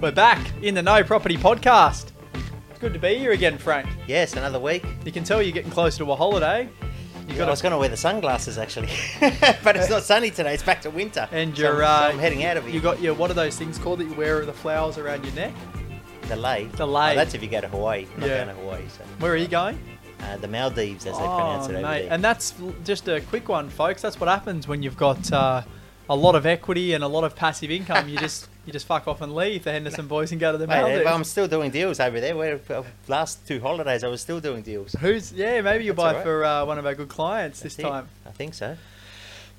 We're back in the No Property Podcast. It's good to be here again, Frank. Yes, another week. You can tell you're getting closer to a holiday. You I got was going to wear the sunglasses actually, but it's not sunny today. It's back to winter. and you're I'm, uh, so I'm heading out of here. You got your what are those things called that you wear the flowers around your neck? the lei. The lei. Oh, that's if you go to Hawaii. Not Yeah. going to Hawaii. So. Where are you going? Uh, the Maldives, as they pronounce it over Oh, mate. there. And that's just a quick one, folks. That's what happens when you've got uh, a lot of equity and a lot of passive income. You just you just fuck off and leave the Henderson boys and go to the Mate, Maldives. but I'm still doing deals over there. Where uh, last two holidays, I was still doing deals. Who's yeah? Maybe you'll That's buy right. for uh, one of our good clients this it. time. I think so.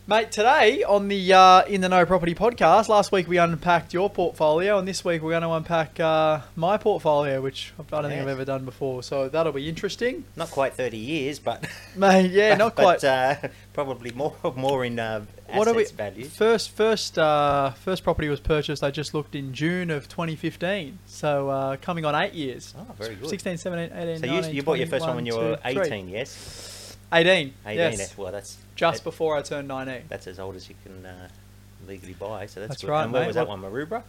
Mate, today on the uh, In the No Property podcast, last week we unpacked your portfolio, and this week we're going to unpack uh, my portfolio, which I don't think I've ever done before. So that'll be interesting. Not quite 30 years, but Mate, yeah, but- not but, quite. uh, probably more more in uh, what are we? value. First, first, uh, first property was purchased. I just looked in June of 2015. So uh, coming on eight years. Oh, very good. 16, 17, 18, So you, 19, you bought your first one when you were two, three. 18, yes? 18. 18. yes. Well, that's Just that- before I turned 19. That's as old as you can uh, legally buy, so that's, That's good. right, And where mate. was that one, Maroubra?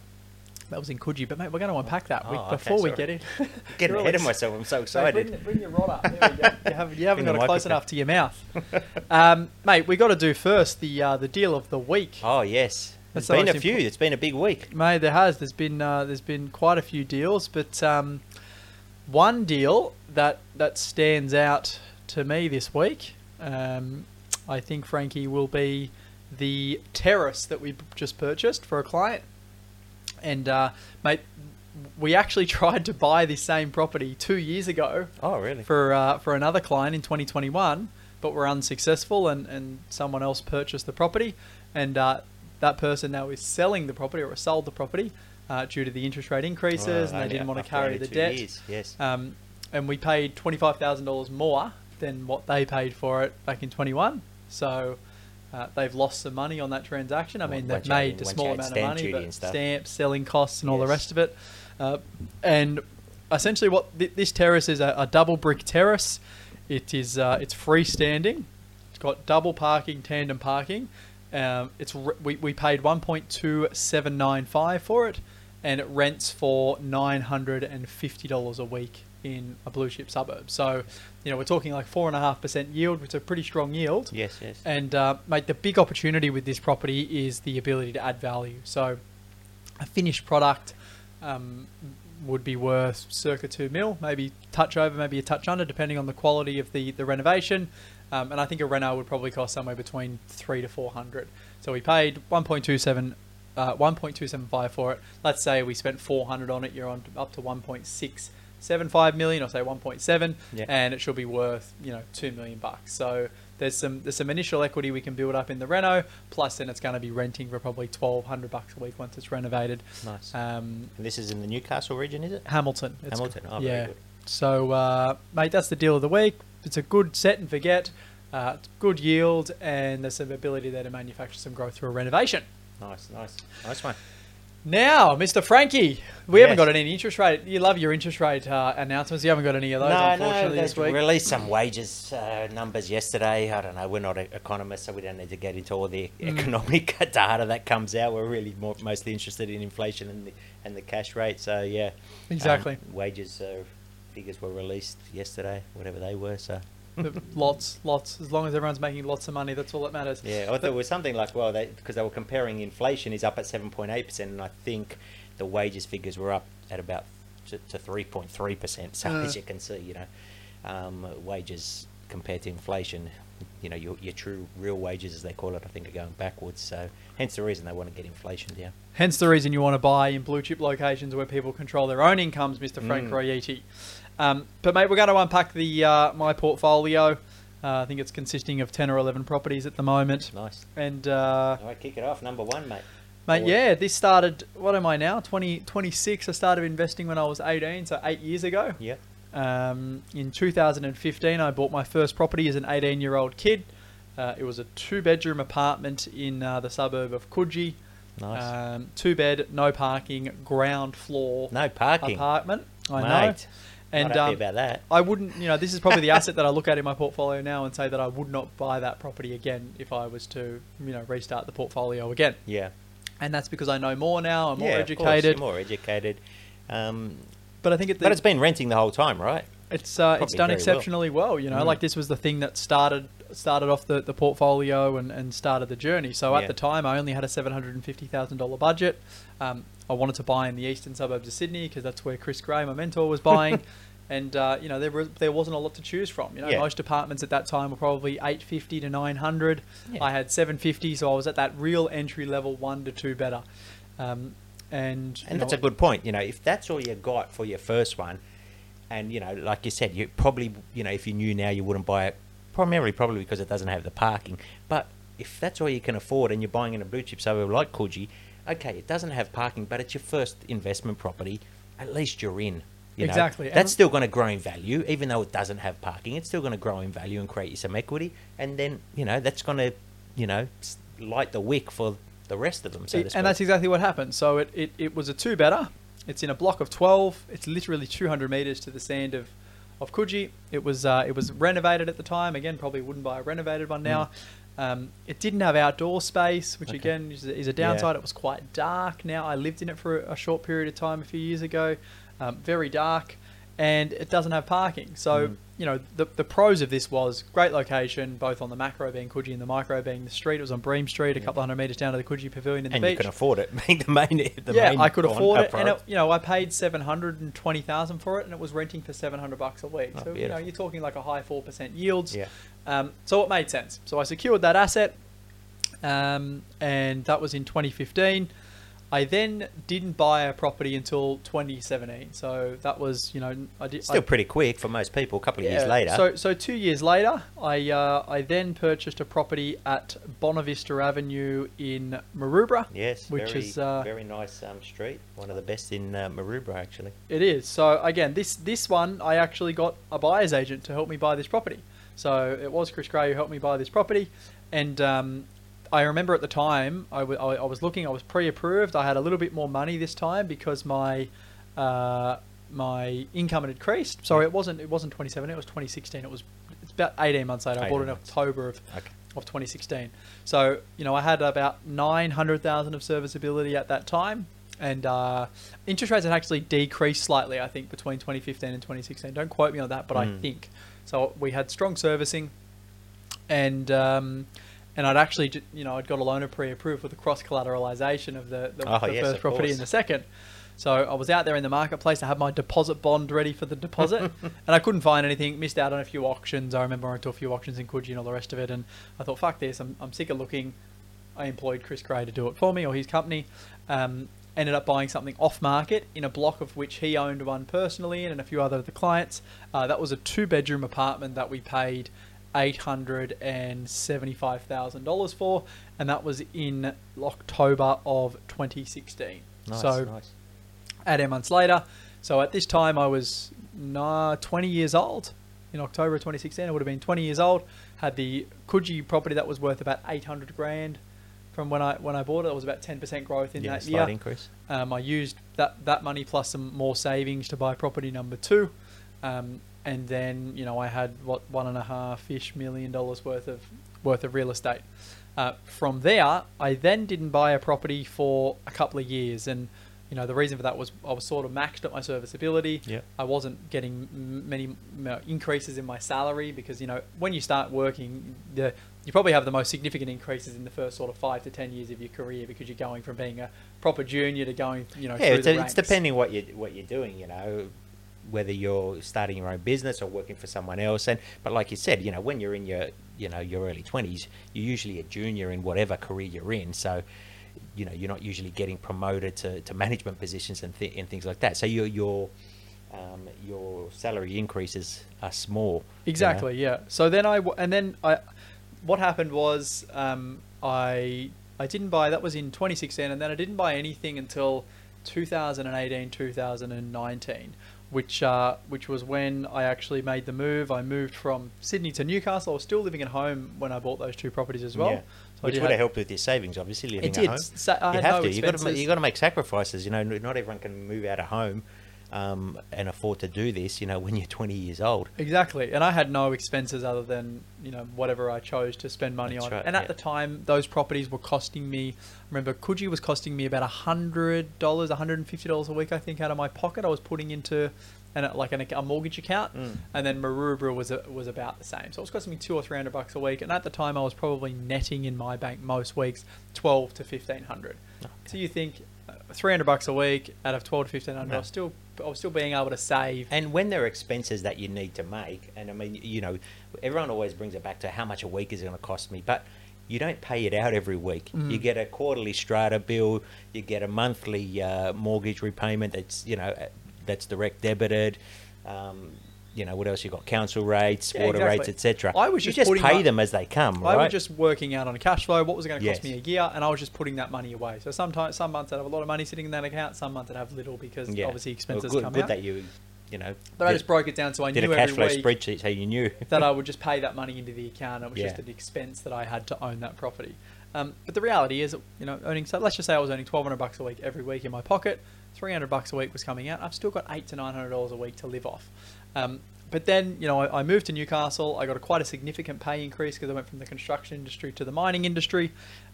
That was in Coogee, but mate, we're going to unpack that Oh, week okay, before we get in. Getting ahead of myself, I'm so Mate, excited. bring, bring your rod up. There we go. You haven't, you haven't got it close enough to your mouth, um, mate. We got to do first the uh, the deal of the week. Oh yes, That's has been a few. impor- It's been a big week. Mate, there has. There's been uh, there's been quite a few deals, but um, one deal that that stands out to me this week, um, I think Frankie will be the terrace that we just purchased for a client. And uh, mate, we actually tried to buy this same property two years ago Oh really? for uh, for another client in 2021, but were unsuccessful, and, and someone else purchased the property, and uh, that person now is selling the property or sold the property uh, due to the interest rate increases, and they didn't want to carry the debt. years, Yes. Um, and we paid twenty five thousand dollars more than what they paid for it back in 21. So. Uh, they've lost some money on that transaction. I mean, they've made a small amount of money, but stamps, selling costs, and all the rest of it. Uh, and essentially, what th- this terrace is a, a double brick terrace. It is uh, it's freestanding. It's got double parking, tandem parking. Um, it's re- we, we paid one point two seven nine five for it, and it rents for nine hundred and fifty dollars a week in a blue chip suburb. So, you know, we're talking like four and a half percent yield, which is a pretty strong yield. yes. Yes. And uh, mate, the big opportunity with this property is the ability to add value. So, a finished product um, would be worth circa two mil, maybe touch over, maybe a touch under, depending on the quality of the the renovation. Um, and I think a reno would probably cost somewhere between three to four hundred. So we paid one point two seven. Uh, 1.275 for it. Let's say we spent 400 on it. You're on up to 1.675 million, or say 1.7, Yeah. and it should be worth you know two million bucks. So there's some there's some initial equity we can build up in the reno. Plus, then it's going to be renting for probably 1,200 bucks a week once it's renovated. nice. Um, and this is in the Newcastle region, is it? Hamilton. It's- Hamilton. Oh, yeah. very good. So, uh, mate, that's the deal of the week. It's a good set and forget, uh, good yield, and there's some ability there to manufacture some growth through a renovation. Nice, nice, nice one. Now, Mr. Frankie, we haven't got any interest rate. You love your interest rate uh, announcements. You haven't got any of those, no, unfortunately, no, this week. released some wages uh, numbers yesterday. I don't know. We're not economists, so we don't need to get into all the Mm. economic data that comes out. We're really more, mostly interested in inflation and the and the cash rate. So yeah, Exactly. Um, wages uh, figures were released yesterday, whatever they were. So lots, lots. As long as everyone's making lots of money, that's all that matters. yeah, I thought it was something like well, they because they were comparing inflation is up at seven point eight percent, and I think the wages figures were up at about to three point three percent. So Uh. as you can see, you know, um, wages compared to inflation, you know, your, your true real wages, as they call it, I think are going backwards. So hence the reason they want to get inflation down. Hence the reason you want to buy in blue chip locations where people control their own incomes, Mr. Frank Mm. Um, but mate, we're going to unpack the uh, my portfolio. Uh, I think it's consisting of ten or eleven properties at the moment, Nice. and uh, All right, kick it off. Number one, mate. mate, Forward. yeah, this started. What am I now? 20, 26. I started investing when I was eighteen, so eight years ago. Yeah. Um, in 2015, I bought my first property as an 18 year old kid. Uh, it was a two bedroom apartment in uh, the suburb of Coogee. Nice. Um, two bed, no parking, ground floor no parking. apartment. I know. And um, about that. I wouldn't, you know, this is probably the asset that I look at in my portfolio now and say that I would not buy that property again if I was to, you know, restart the portfolio again. Yeah. and that's because I know more now. I'm more yeah, of educated. more educated. Um, But I think it, but it's been renting the whole time, right? it's uh, it's done very well. exceptionally well. You know, Mm. like this was the thing that started started off the, the portfolio and, and started the journey. So at Yeah. the time, I only had a seven hundred and fifty thousand dollar budget. Um, I wanted to buy in the eastern suburbs of Sydney because that's where Chris Gray, my mentor, was buying. And uh, you know there was there wasn't a lot to choose from. You know Yeah. most apartments at that time were probably eight fifty to nine hundred. Yeah. I had seven fifty, so I was at that real entry level one to two better. Um, and And that's a good point. You know, if that's all you got for your first one, and you know, like you said, you probably, you know, if you knew now, you wouldn't buy it. Primarily, probably because it doesn't have the parking. But if that's all you can afford, and you're buying in a blue chip suburb like Coogee, okay, it doesn't have parking, but it's your first investment property. At least you're in. You know? Exactly, and- That's still going to grow in value, even though it doesn't have parking. It's still going to grow in value and create you some equity, and then you know that's going to, you know, light the wick for the rest of them. So to speak. and that's exactly what happened. So it, it, it was a two better. It's in a block of twelve. It's literally two hundred meters to the sand of, of Coogee. It was uh, it was renovated at the time. Again, probably wouldn't buy a renovated one now. Um, it didn't have outdoor space, which Mm. Okay. again is a, is a downside. It was quite dark. Now I lived in it for a short period of time a few years ago. Um, very dark, and it doesn't have parking. So Mm. you know the the pros of this was great location, both on the macro being Coogee and the micro being the street. It was on Bream Street, a couple hundred meters down to the Coogee Pavilion in the and beach you can afford it. Being the main, the yeah, main I could afford it, and it, you know, I paid seven hundred and twenty thousand for it, and it was renting for seven hundred bucks a week. Oh, so you know, you're talking like a high four percent yields. Yeah. Um, so it made sense. So I secured that asset, um, and that was in 2015. I then didn't buy a property until 2017. So that was, you know, I did Still I, pretty quick for most people. A couple of years later. So, so two years later, I uh, I then purchased a property at Bonavista Avenue in Maroubra. yes, which very, is, uh, very nice um, street. One of the best in uh, Maroubra, actually. It is. So again, this this one I actually got a buyer's agent to help me buy this property. So it was Chris Gray who helped me buy this property, and um, I remember at the time I wa- I- was looking. I was pre-approved. I had a little bit more money this time because my uh, my income had increased. Sorry, it wasn't it wasn't 2017. It was 2016. It was it's about 18 months later. I bought it in. October of Okay. of 2016. So you know, I had about 900,000 of serviceability at that time, and uh, interest rates had actually decreased slightly. I think between 2015 and 2016. Don't quote me on that, but I Mm. think so. We had strong servicing, and um, and I'd actually you know I'd got a loaner pre-approved with the cross collateralization of the, the, Oh, the yes, first property course. and the second. So I was out there in the marketplace. I had my deposit bond ready for the deposit, and I couldn't find anything. Missed out on a few auctions. I remember I went to a few auctions in Coogee and all the rest of it. And I thought, fuck this. I'm, I'm sick of looking. I employed Chris Gray to do it for me or his company. Um, ended up buying something off market in a block of which he owned one personally and a few other of the clients. Uh, that was a two bedroom apartment that we paid eight hundred and seventy five thousand dollars for, and that was in October of 2016. Nice, so nice. eight months later. So at this time, I was nah, 20 years old. In October of 2016, I would have been 20 years old. Had the Coogee property that was worth about 800 grand from when I when I bought it. It was about 10% growth in yeah, that year. increase. Um, I used that that money plus some more savings to buy property number two, um, and then you know I had what one and a half ish million dollars worth of worth of real estate. Uh, from there, I then didn't buy a property for a couple of years, and you know the reason for that was I was sort of maxed at my serviceability. Yep. I wasn't getting many increases in my salary because you know when you start working, the you probably have the most significant increases in the first sort of five to ten years of your career because you're going from being a proper junior to going, you know, Yeah, it's, it's depending what you what you're doing. You know, whether you're starting your own business or working for someone else. And but like you said, you know, when you're in your you know your early twenties, you're usually a junior in whatever career you're in. So. You know, you're not usually getting promoted to, to management positions and, th- and things like that. So your your um, your salary increases are small. you know. Exactly, yeah. So then I and then I, what happened was um, I I didn't buy that was in 2016, and then I didn't buy anything until 2018, 2019, which uh, which was when I actually made the move. I moved from Sydney to Newcastle. I was still living at home when I bought those two properties as well. Yeah. So Which would have- helped with your savings, obviously. Living It at did. home. Sa- you have no to. You got to. You got to make sacrifices. You know, not everyone can move out of home. Um, and afford to do this, you know, when you're 20 years old. Exactly, and I had no expenses other than you know whatever I chose to spend money That's on. right, and at yeah. the time, those properties were costing me. Remember, Coogee was costing me about hundred dollars, hundred and fifty dollars a week. I think out of my pocket, I was putting into an, like an, a mortgage account, Mm. and then Maroubra was a, was about the same. So it was costing me two or three hundred bucks a week, and at the time, I was probably netting in my bank most weeks twelve to fifteen hundred. So you think. uh, Three hundred bucks a week out of twelve to fifteen hundred. I was still, I was still being able to save. And when there are expenses that you need to make, and I mean, you know, everyone always brings it back to how much a week is going to cost me, but you don't pay it out every week. Mm. You get a quarterly strata bill, you get a monthly uh, mortgage repayment that's, you know, that's direct debited. Um, you know, what else you got? Council rates, Yeah, water rates, exactly. etc. I was you just just pay them as they come, I right? was just working out on a cash flow. What was it going to cost Yes. me a year? And I was just putting that money away. So sometimes, some months I'd have a lot of money sitting in that account. Some months I'd have little because yeah. obviously Well, expenses good, come good out. that you, you know, but I just broke it down so I did knew a cash every flow week spreadsheet so you knew. that I would just pay that money into the account. It was just Yeah. an expense that I had to own that property. Um, but the reality is, you know, earning so let's just say I was earning twelve hundred bucks a week every week in my pocket. Three hundred bucks a week was coming out. I've still got eight to nine hundred dollars a week to live off. Um, but then, you know, I, I moved to Newcastle. I got a quite a significant pay increase because I went from the construction industry to the mining industry.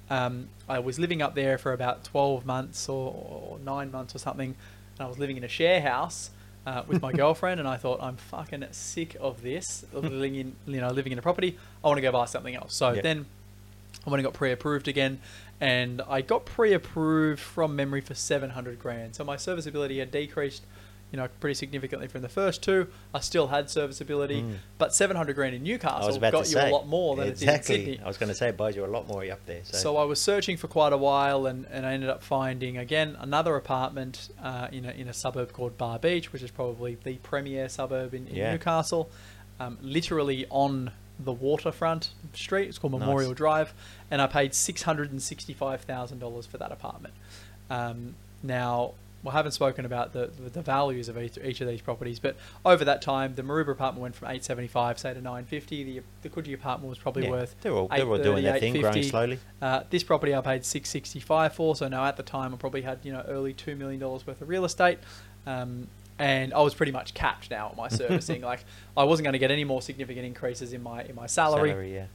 Um, I was living up there for about twelve months or, or nine months or something, and I was living in a share house uh, with my girlfriend, and I thought I'm fucking sick of this, of living in you know living in a property. I want to go buy something else. So then I went and got pre-approved again, and I got pre-approved from memory for 700 grand. So my serviceability had decreased, you know, pretty significantly from the first two. I still had serviceability, Mm. but 700 grand in Newcastle got you say a lot more than exactly. it did in Sydney. I was going to say it buys you a lot more up there. So, So I was searching for quite a while, and, and I ended up finding again another apartment uh, in a in a suburb called Bar Beach, which is probably the premier suburb in, in Yeah. Newcastle, um, literally on the waterfront street. It's called Nice. Memorial Drive, and I paid six hundred and sixty five thousand dollars for that apartment. Um, now. We haven't spoken about the, the, the values of each, each of these properties, but over that time, the Maroubra apartment went from 875 say to 950. The the Coogee apartment was probably yeah, worth they're all, they're all doing their thing, growing slowly. uh, this property I paid six sixty five for. So now at the time I probably had you know early two million dollars worth of real estate, um, and I was pretty much capped now at my servicing. like I wasn't going to get any more significant increases in my in my salary, yeah.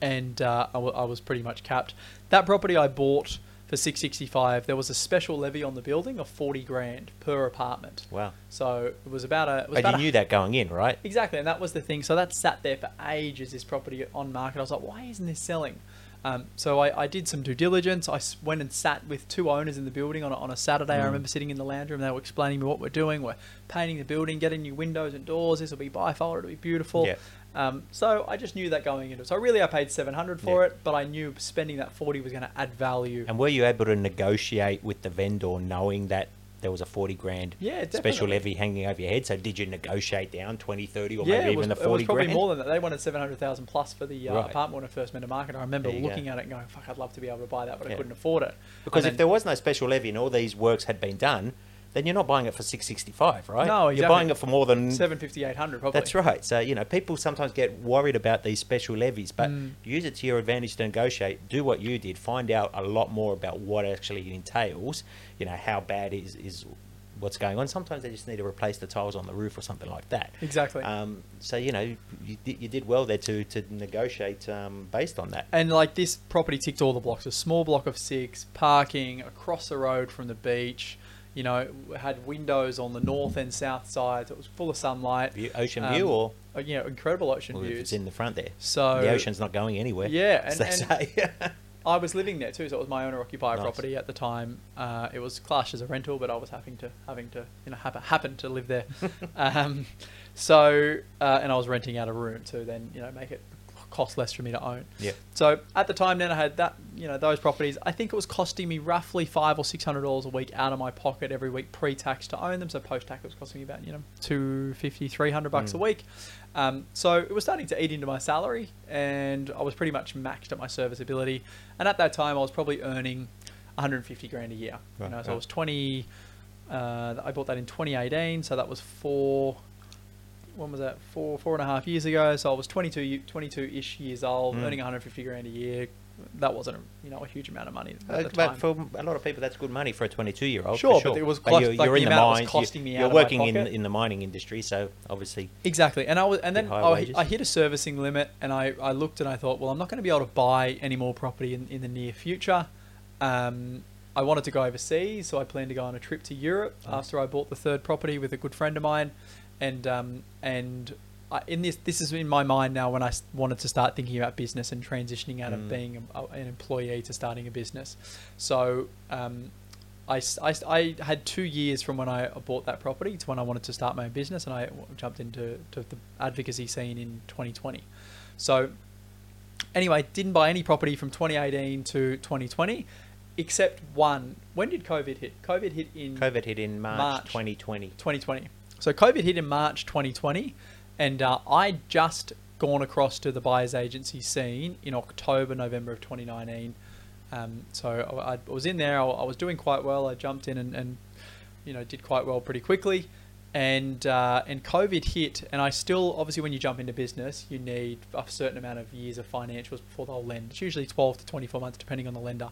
and uh, I, w- I was pretty much capped. That property I bought for six sixty five. There was a special levy on the building of forty grand per apartment. Wow. So it was about a. Was But you a knew that going in, right? Exactly, and that was the thing. So that sat there for ages. This property on market. I was like, why isn't this selling? Um, so I, I did some due diligence. i went and sat with two owners in the building on a, on a Saturday. I Mm. remember sitting in the lounge room. They were explaining me what we're doing. We're painting the building, getting new windows and doors. This will be bifold. It'll be beautiful. Yeah. Um, so I just knew that going into it. So really, I paid seven hundred for Yeah. it, but I knew spending that forty was going to add value. And were you able to negotiate with the vendor knowing that there was a 40 grand Yeah, special levy hanging over your head? So did you negotiate down 20, 30 or yeah, maybe was, even the it was 40 probably grand? more than that. They wanted seven hundred thousand plus for the uh, Right. apartment when it first went to market. I remember you go. looking at it and going, "Fuck, I'd love to be able to buy that, but I couldn't afford it." Because And if there was no special levy and all these works had been done, then you're not buying it for 665, right? No, You're buying it for more than seven fifty eight hundred probably. That's right. So, you know, people sometimes get worried about these special levies, but Mm. use it to your advantage to negotiate. Do what you did. Find out a lot more about what actually entails, you know, how bad is, is what's going on. Sometimes they just need to replace the tiles on the roof or something like that. Exactly. Um, so, you know, you, you did well there to, to negotiate um, based on that. and like this property ticked all the blocks. A small block of six, parking across the road from the beach. You know, had windows on the north and south sides. It was full of sunlight. View, ocean Um, view or, Uh, you know, incredible ocean if views. it's in the front there. so the ocean's not going anywhere. Yeah, and- they and- say. I was living there too, so it was my owner occupier Nice. property at the time. Uh, it was classed as a rental, but I was having to having to you know happen, happen to live there. um, so uh, and I was renting out a room to then you know make it cost less for me to own. yeah. So at the time, then I had that you know those properties. I think it was costing me roughly five or six hundred dollars a week out of my pocket every week pre-tax to own them. So post-tax it was costing me about you know two fifty, three hundred bucks a Mm. week. Um, so it was starting to eat into my salary, and I was pretty much maxed at my serviceability. And at that time, I was probably earning 150 grand a year. Right, you know, so right. I was 20. Uh, I bought that in 2018, so that was four. When was that? Four, four and a half years ago. So I was 22, 22 ish years old, Mm. earning 150 grand a year, that wasn't a, you know a huge amount of money at Uh, but for a lot of people, that's good money for a 22 year old. Sure, but it was cost- you're, like, you're in the amount it was mines. costing me you, out you're working in in the mining industry, so obviously Exactly, and I was, and then I. I hit a servicing limit, and I, I looked and I thought, well, I'm not going to be able to buy any more property in, in the near future. Um, I wanted to go overseas, so I planned to go on a trip to Europe Nice. after I bought the third property with a good friend of mine, and um, and I, in this this is in my mind now when I wanted to start thinking about business and transitioning out Mm. of being a, an employee to starting a business. So um, I, I I had two years from when I bought that property to when I wanted to start my own business, and I jumped into to the advocacy scene in 2020. So, anyway, didn't buy any property from 2018 to 2020, except one. When did COVID hit? COVID hit in COVID hit in March, March. 2020. 2020. So COVID hit in March 2020, and uh, I just gone across to the buyers agency scene in October, November of 2019. Um, so I, I was in there. I, I was doing quite well. I jumped in and, and you know did quite well pretty quickly. And uh, and COVID hit, and I still obviously when you jump into business, you need a certain amount of years of financials before they'll lend. It's usually 12 to 24 months, depending on the lender.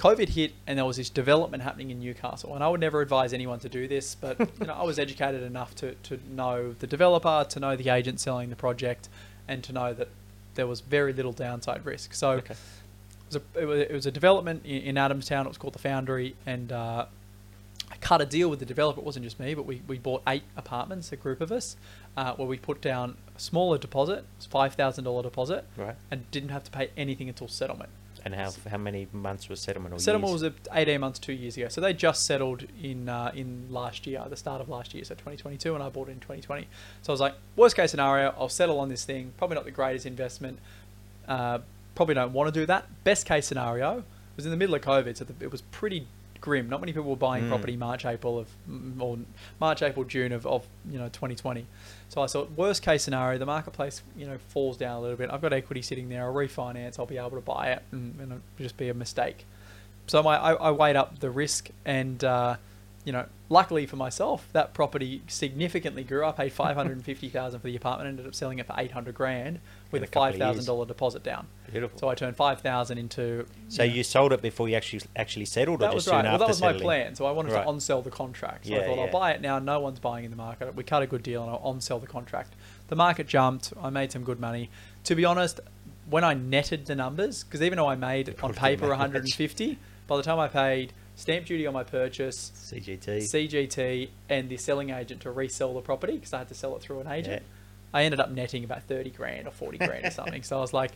COVID hit, and there was this development happening in Newcastle. And I would never advise anyone to do this, but you know, I was educated enough to, to know the developer, to know the agent selling the project, and to know that there was very little downside risk. So Okay. it was a, it was, it was a development in, in Adamstown. It was called the Foundry, and uh, I cut a deal with the developer. It wasn't just me, but we, we bought eight apartments, a group of us, uh, where we put down a smaller deposit, it was five thousand dollar deposit, Right. and didn't have to pay anything until settlement. And how how many months was settlement? Or Settlement years? was 18 months, two years ago. So they just settled in uh, in last year, the start of last year, so 2022, and I bought it in 2020. So I was like, worst case scenario, I'll settle on this thing. Probably not the greatest investment. Uh, probably don't want to do that. Best case scenario was in the middle of COVID, so the, it was pretty grim. Not many people were buying Mm. property March, April of mm, or March, April, June of, of you know 2020. So I thought worst case scenario, the marketplace you know falls down a little bit. I've got equity sitting there. I'll refinance. I'll be able to buy it, and, and it'll just be a mistake. So my, I, I weighed up the risk, and uh, you know, luckily for myself, that property significantly grew. I paid five hundred and fifty thousand for the apartment, ended up selling it for eight hundred grand with In a a five thousand dollar deposit down. Beautiful. So I turned five thousand into. So know, you sold it before you actually actually settled, or that just was soon right. Well, that was my plan. So I wanted Right. to on-sell the contract. So I Yeah, thought I'll buy it now. No one's buying in the market. We cut a good deal and I'll on-sell the contract. The market jumped. I made some good money. To be honest, when I netted the numbers, because even though I made on paper didn't 150, by the time I paid stamp duty on my purchase, CGT. CGT, and the selling agent to resell the property because I had to sell it through an agent, Yeah. I ended up netting about 30 grand or 40 grand or something. So I was like,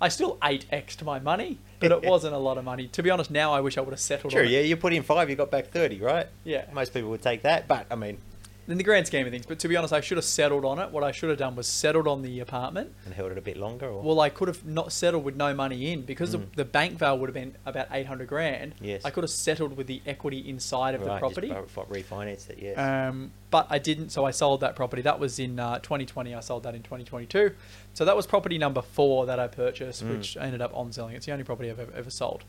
I still 8x to my money, but it wasn't a lot of money. To be honest, now I wish I would have settled Sure, on it. yeah, you put in five, you got back thirty, right? Yeah. Most people would take that, but I mean, in the grand scheme of things. But to be honest, I should have settled on it. What I should have done was settled on the apartment. and held it a bit longer. Or? Well, I could have not settled with no money in because Mm. the, the bank value would have been about 800 grand. Yes. I could have settled with the equity inside of the property. Just refinanced it, yes. Um, but I didn't, so I sold that property. That was in uh, 2020. I sold that in 2022. So that was property number four that I purchased, Mm. which I ended up on selling. It's the only property I've ever, ever sold.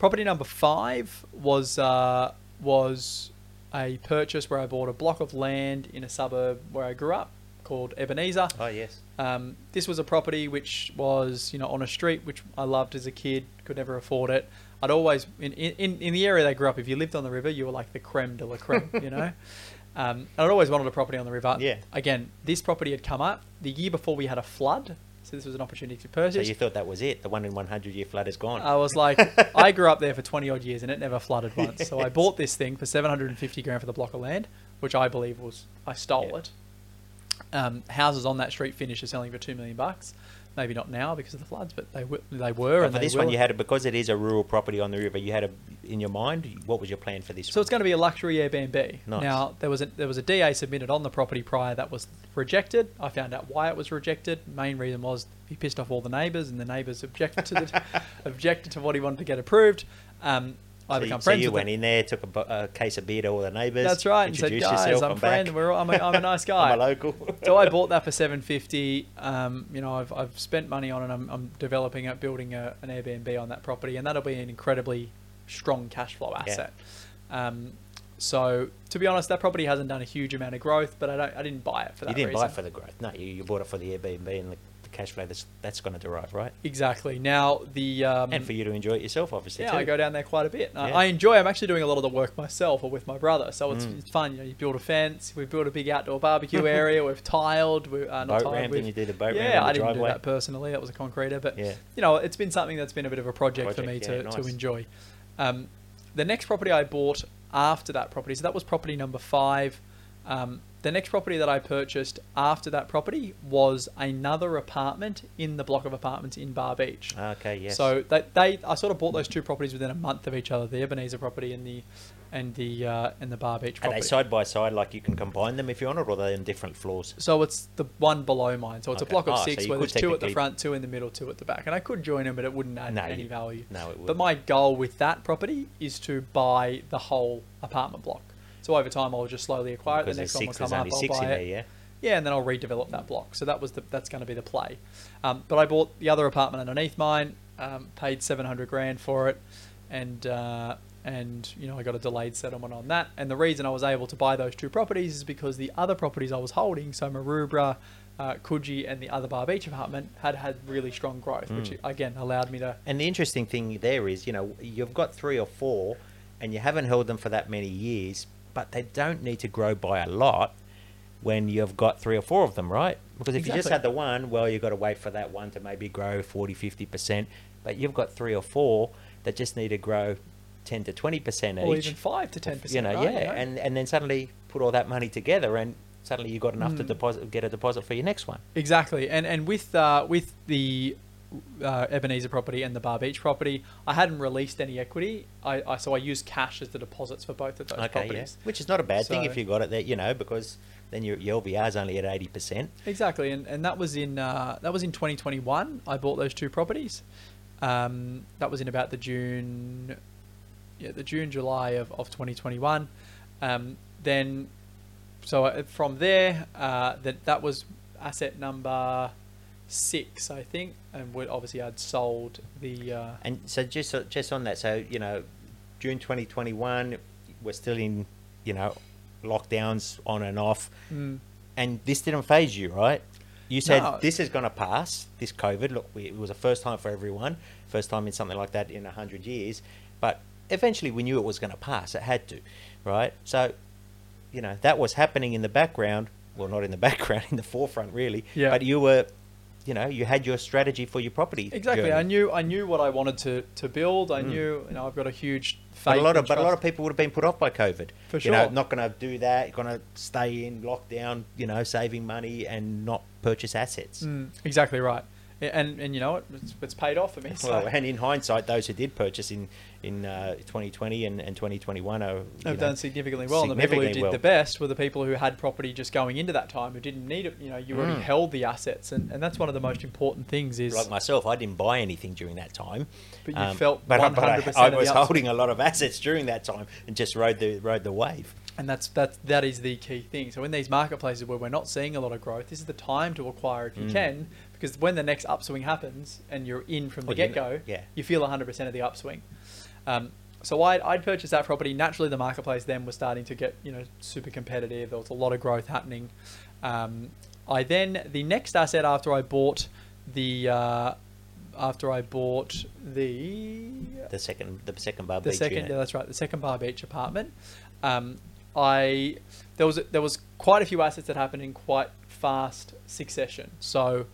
Property number five was uh, was a purchase where I bought a block of land in a suburb where I grew up called Ebenezer. oh yes. Um, this was a property which was, you know, on a street which I loved as a kid, could never afford it. I'd always, in, in, in the area they grew up, if you lived on the river, you were like the creme de la creme, you know? Um, and I'd always wanted a property on the river. Yeah. Again, this property had come up the year before we had a flood, so this was an opportunity to purchase. So you thought that was it? The one in one hundred year flood is gone. I was like, I grew up there for 20 odd years and it never flooded once. So I bought this thing for 750 grand for the block of land, which I believe was, I stole Yeah. it. Um, houses on that street finish are selling for 2 million bucks. Maybe not now because of the floods, but they, w- they were. But and for this one, you had it because it is a rural property on the river. You had a in your mind. What was your plan for this? So it's going to be a luxury Airbnb. Nice. Now there was a there was a DA submitted on the property prior that was rejected. I found out why it was rejected. Main reason was he pissed off all the neighbours, and the neighbours objected to the objected to what he wanted to get approved. Um, I so you, become so you with went them. in there, took a, a case of beer to all the neighbours. That's right, and said, "Guys, yourself, I'm I'm friend. We're all, I'm, a, I'm a nice guy." I'm a local. so I bought that for seven fifty. Um, you know, I've, I've spent money on it. I'm, I'm developing it, building a, an Airbnb on that property, and that'll be an incredibly strong cash flow Yeah. asset. Um, so to be honest, that property hasn't done a huge amount of growth, but I don't, I didn't buy it for that you didn't reason. buy it for the growth. No, you, you bought it for the Airbnb and the cash flow that's that's going to derive, right? Exactly. Now the um, and for you to enjoy it yourself, obviously. yeah, too. I go down there quite a bit. I- Yeah. I enjoy. I'm actually doing a lot of the work myself or with my brother, so it's, Mm. it's fun. You know, you build a fence. We built a big outdoor barbecue area. We've tiled. We uh, not boat tiled. ramp, we've- and you did a boat yeah, ramp the I didn't driveway. do that personally. That was a concreter, but Yeah. you know, it's been something that's been a bit of a project, for me Project, to, yeah, to enjoy. Um, the next property I bought after that property, so that was property number five. Um, the next property that I purchased after that property was another apartment in the block of apartments in Bar Beach. Okay. Yes. So they, they, I sort of bought those two properties within a month of each other: the Ebenezer property and the, and the uh, and the Bar Beach are property. they side by side, like you can combine them if you want, or are they on different floors? So it's the one below mine. So it's a block of Oh, so six where could there's two at the front, two in the middle, two at the back. And I could join them, but it wouldn't add No, any you- value. No, it would. But my goal with that property is to buy the whole apartment block. So over time, I'll just slowly acquire it. The next one will come up. I'll buy it. there, yeah. Yeah, and then I'll redevelop that block. So that was the that's going to be the play. Um, but I bought the other apartment underneath mine, um, paid seven hundred grand for it, and uh, and you know I got a delayed settlement on that. And the reason I was able to buy those two properties is because the other properties I was holding, so Maroubra, uh, Coogee, and the other Bar Beach apartment, had had really strong growth, which Mm. again allowed me to. And the interesting thing there is, you know, you've got three or four, and you haven't held them for that many years, but they don't need to grow by a lot when you've got three or four of them, right? Because if you just had the one, well, you've got to wait for that one to maybe grow 40, 50%. But you've got three or four that just need to grow 10 to 20% Or each. even five to ten you percent. know, right, yeah, you know? and and then suddenly put all that money together, and suddenly you've got enough to Mm. deposit, get a deposit for your next one. Exactly, and and with uh, with the uh, Ebenezer property and the Bar Beach property, I hadn't released any equity. I, I so I used cash as the deposits for both of those okay, yeah, properties. which is not a bad thing if you got it there, you know, because then your, your LVR is only at eighty percent. Exactly, and, and that was in uh, that was in 2021. I bought those two properties. Um, that was in about the June, yeah, the June July of, of 2021. Um, then, so uh, from there, uh, that that was asset number six, I think, and we obviously I'd sold the. Uh, And so just just on that, so you know, June twenty twenty one, we're still in, you know, lockdowns on and off, mm, and this didn't faze you, right? You said No. this is going to pass. This COVID, look, we, it was a first time for everyone, first time in something like that in a hundred years, but eventually we knew it was going to pass. It had to, right? So, you know, that was happening in the background. Well, not in the background, in the forefront, really. Yeah. But you were, you know, you had your strategy for your property. exactly, journey. I knew I knew what I wanted to, to build. I Mm. knew you know I've got a huge. But a lot of but a lot of people would have been put off by COVID. For sure. You know, not going to do that. Going to stay in lockdown. You know, saving money and not purchase assets. Mm, exactly right. And and you know what? It's, it's paid off for me. So Well, and in hindsight, those who did purchase in in uh, 2020 and, and 2021 are have know, done significantly well. and the people who did well. the best were the people who had property just going into that time, who didn't need it. You know, you already Mm. held the assets, and, and that's one of the most important things. Is like myself. I didn't buy anything during that time. But you Um, felt but, I- but I, I was holding a lot of assets during that time and just rode the rode the wave. and that's that that is the key thing. So in these marketplaces where we're not seeing a lot of growth, this is the time to acquire if you Mm. can, because when the next upswing happens and you're in from the Well, get go, yeah. you feel 100% of the upswing. Um, so I'd, I'd purchased that property. Naturally, the marketplace then was starting to get you know super competitive. There was a lot of growth happening. Um, I then the next asset after I bought the uh, after I bought the The second the second bar the beach second unit. yeah, that's right the second bar beach apartment um, i there was there was quite a few assets that happened in quite fast succession so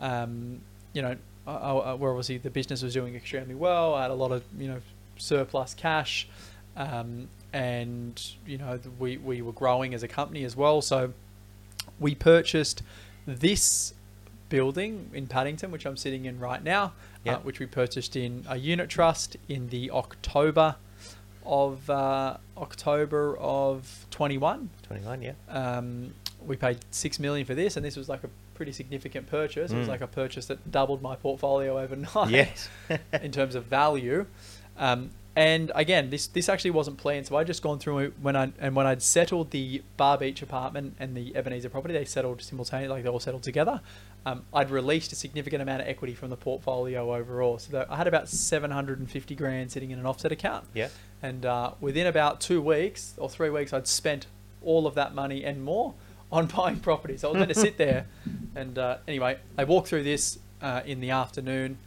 um, you know I, I, where obviously the business was doing extremely well i had a lot of you know surplus cash um, and you know we, we were growing as a company as well so we purchased this building in Paddington, which I'm sitting in right now, Yeah. uh, which we purchased in a unit trust in the October of uh, October of 21. 21, yeah. Um, we paid six million for this, and this was like a pretty significant purchase. It was Mm. like a purchase that doubled my portfolio overnight Yes. in terms of value. Um, and again, this this actually wasn't planned. So I just gone through when I and when I'd settled the Bar Beach apartment and the Ebenezer property, they settled simultaneously, like they all settled together. Um, I'd released a significant amount of equity from the portfolio overall. So I had about 750 grand sitting in an offset account. yeah. And uh, within about two weeks or three weeks, I'd spent all of that money and more on buying properties. I was going to sit there, and uh, anyway, I walked through this uh, in the afternoon.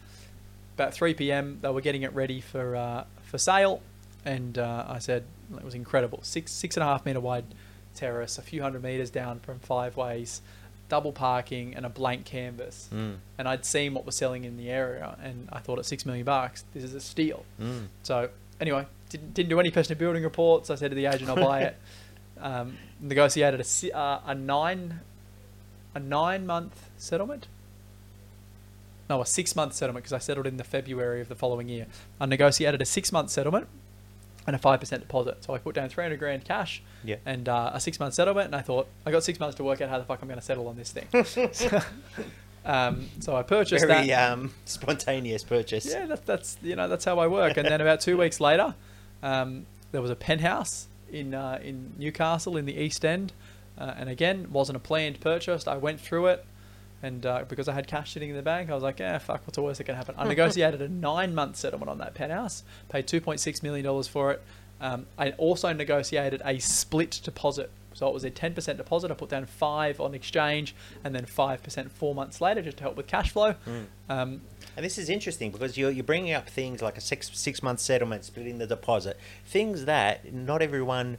About 3 p.m., they were getting it ready for uh, for sale, and uh, I said it was incredible. Six six and a half meter wide terrace, a few hundred meters down from five ways, double parking, and a blank canvas. Mm. And I'd seen what was selling in the area, and I thought at six million bucks, this is a steal. Mm. So anyway, didn't, didn't do any personal building reports. I said to the agent, I'll buy it. Um, negotiated a, uh, a nine a nine month settlement. No, a six month settlement because I settled in the February of the following year. I negotiated a six month settlement and a five percent deposit. So I put down three hundred grand cash Yeah. and uh, a six month settlement, and I thought I got six months to work out how the fuck I'm going to settle on this thing. um, so I purchased Very that. um, spontaneous purchase. Yeah, that, that's you know that's how I work. And then about two weeks later, um, there was a penthouse in uh, in Newcastle in the East End, uh, and again wasn't a planned purchase. I went through it, and uh, because I had cash sitting in the bank, I was like, yeah, fuck, what's the worst that can happen? I negotiated a nine month settlement on that penthouse, paid two point six million dollars for it. Um, I also negotiated a split deposit. So it was a 10% deposit. I put down five on exchange and then 5% four months later just to help with cash flow. Mm. Um, And this is interesting because you're, you're bringing up things like a six six month settlement, splitting the deposit, things that not everyone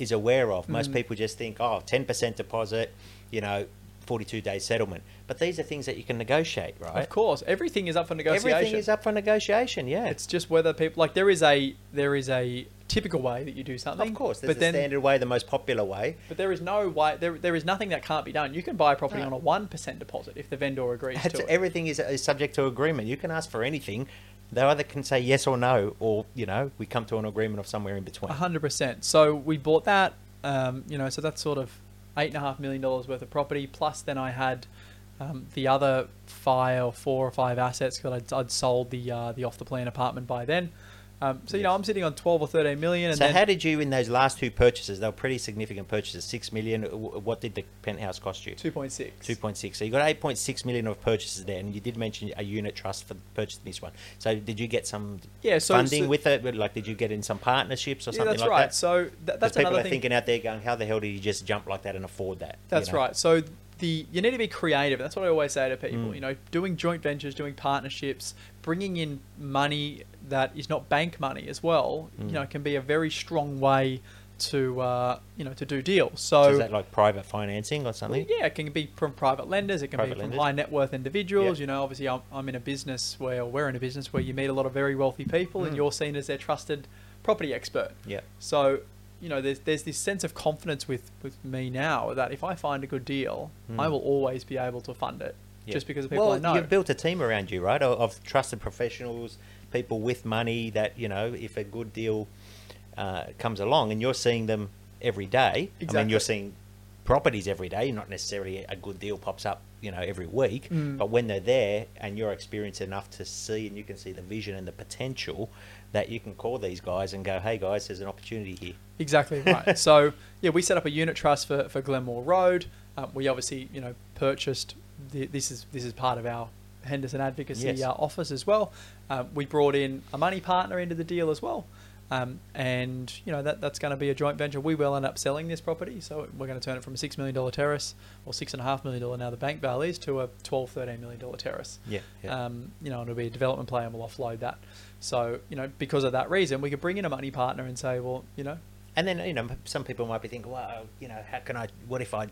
is aware of. Most Mm. people just think, oh, 10% deposit, you know, 42 day settlement. But these are things that you can negotiate, right? Of course, everything is up for negotiation. Everything is up for negotiation, yeah. It's just whether people like there is a there is a typical way that you do something. of course, there's but the then standard way, the most popular way. but there is no way there there is nothing that can't be done. You can buy a property No. on a one percent deposit if the vendor agrees It's, to it. everything is, is subject to agreement. You can ask for anything. They either can say yes or no, or you know, we come to an agreement of somewhere in between. A hundred percent. So we bought that. Um, you know, so that's sort of eight and a half million dollars worth of property. Plus, then I had um, the other five or four or five assets because I'd, I'd sold the uh, the off the plan apartment by then. Um, so you know, I'm sitting on twelve or thirteen million. And So then, how did you in those last two purchases? They were pretty significant purchases. Six million. What did the penthouse cost you? two point six. Two point six. So you got eight point six million of purchases there, and you did mention a unit trust for purchasing this one. So did you get some Yeah, so funding so- with it? Like, did you get in some partnerships or Yeah, something like right. that? That's right. So th- that's people are thing. thinking out there, going, "How the hell did you just jump like that and afford that?" you That's know? right. So the you need to be creative. That's what I always say to people. Mm. You know, doing joint ventures, doing partnerships, bringing in money that is not bank money as well. Mm. You know, can be a very strong way to uh, you know to do deals. So, So, is that like private financing or well, something? yeah, it can be from private lenders. It can Private be from lenders. high net worth individuals. Yeah. You know, obviously, I'm, I'm in a business where we're in a business where you meet a lot of very wealthy people, and Mm. you're seen as their trusted property expert. Yeah. So, you know, there's there's this sense of confidence with with me now that if I find a good deal, Mm. I will always be able to fund it, Yeah. just because of people well, I know. you've built a team around you, right? Of, of trusted professionals, people with money that you know, if a good deal uh, comes along, and you're seeing them every day. exactly. I mean, you're seeing properties every day. Not necessarily a good deal pops up, you know, every week. Mm. But when they're there, and you're experienced enough to see, and you can see the vision and the potential, that you can call these guys and go, "Hey, guys, there's an opportunity here." Exactly right. so yeah, we set up a unit trust for, for Glenmore Road. Um, we obviously you know purchased this is this is part of our Henderson advocacy Yes. uh, office as well. Um, we brought in a money partner into the deal as well. Um, and you know that that's going to be a joint venture. We will end up selling this property, so we're going to turn it from a six million dollar terrace or six and a half million dollar now the bank value is to a 12 13 million dollar terrace. Yeah. yeah. Um, you know, and it'll be a development play and we'll offload that. So, you know, because of that reason, we could bring in a money partner and say, well, you know, And then you know some people might be thinking, well, you know, how can I? What if I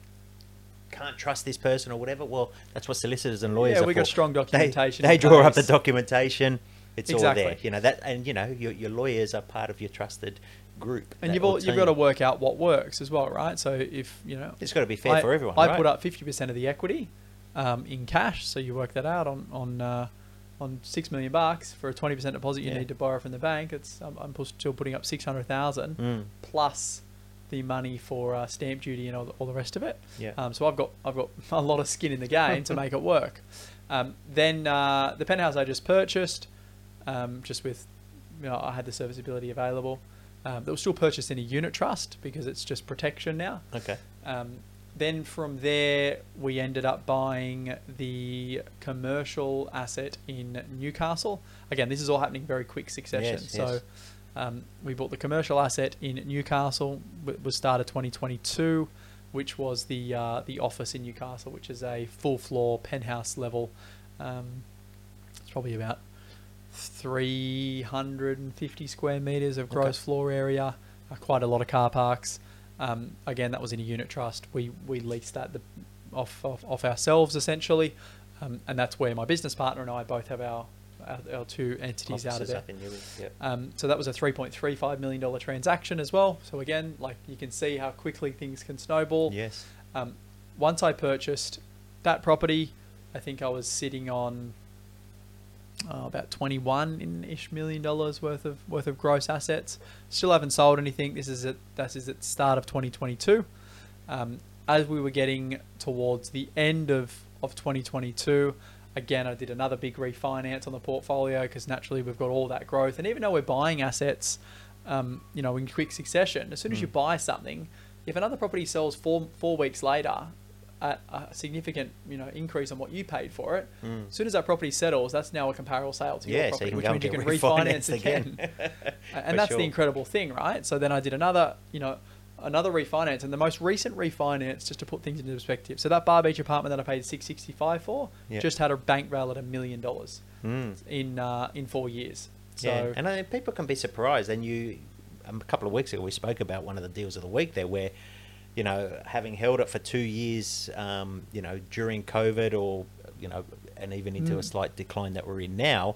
can't trust this person or whatever? Well, that's what solicitors and lawyers yeah, we got strong documentation. they in draw up the documentation. It's all there, you know that, and you know your, your lawyers are part of your trusted group. and you've all, you've got to work out what works as well, right? So if you know, It's got to be fair I, for everyone. I right? put up fifty percent of the equity um, in cash, so you work that out on on uh, on six million bucks for a twenty percent deposit you Yeah. need to borrow from the bank. It's I'm, I'm still putting up six hundred thousand Mm, plus the money for uh, stamp duty and all the, all the rest of it. yeah. Um, so I've got I've got a lot of skin in the game to make it work. Um, then uh, the penthouse I just purchased, um, just with you know I had the serviceability available. Um, that was still purchased in a unit trust because it's just protection now. okay. Um, then from there we ended up buying the commercial asset in Newcastle. Again, this is all happening very quick succession. Yes, so yes. Um, we bought the commercial asset in Newcastle. w- Was started 2022. which was the uh, the office in Newcastle, which is a full floor penthouse level. Um, it's probably about 350 square meters of gross Okay. floor area. Uh, quite a lot of car parks. Um, again, that was in a unit trust. We we leased that the, off, off off ourselves essentially, um, and that's where my business partner and I both have our our, our two entities out of there. up in Yep. Um, so that was a $3.35 million transaction as well. So again, like you can see how quickly things can snowball. Yes. Um, once I purchased that property, I think I was sitting on uh, about 21 in ish million dollars worth of worth of gross assets. Still haven't sold anything. This is at this is at start of 2022. Um, as we were getting towards the end of of 2022, again I did another big refinance on the portfolio because naturally we've got all that growth, and even though we're buying assets, um, you know, in quick succession, as soon as Mm. you buy something, if another property sells four four weeks later at a significant you know increase on what you paid for it, Mm. as soon as that property settles, that's now a comparable sale to your Yeah, so property, you which means you can get refinance again. again. and For that's sure. the incredible thing, right? So then I did another, you know, another refinance, and the most recent refinance, just to put things into perspective. So that Bar Beach apartment that I paid six sixty five for, Yeah. just had a bank value at a million dollars Mm. in uh, in four years. So yeah, and I, people can be surprised. And you, um, a couple of weeks ago, we spoke about one of the deals of the week there, where, you know, having held it for two years, um, you know, during COVID, or you know, and even into a Mm. slight decline that we're in now, uh,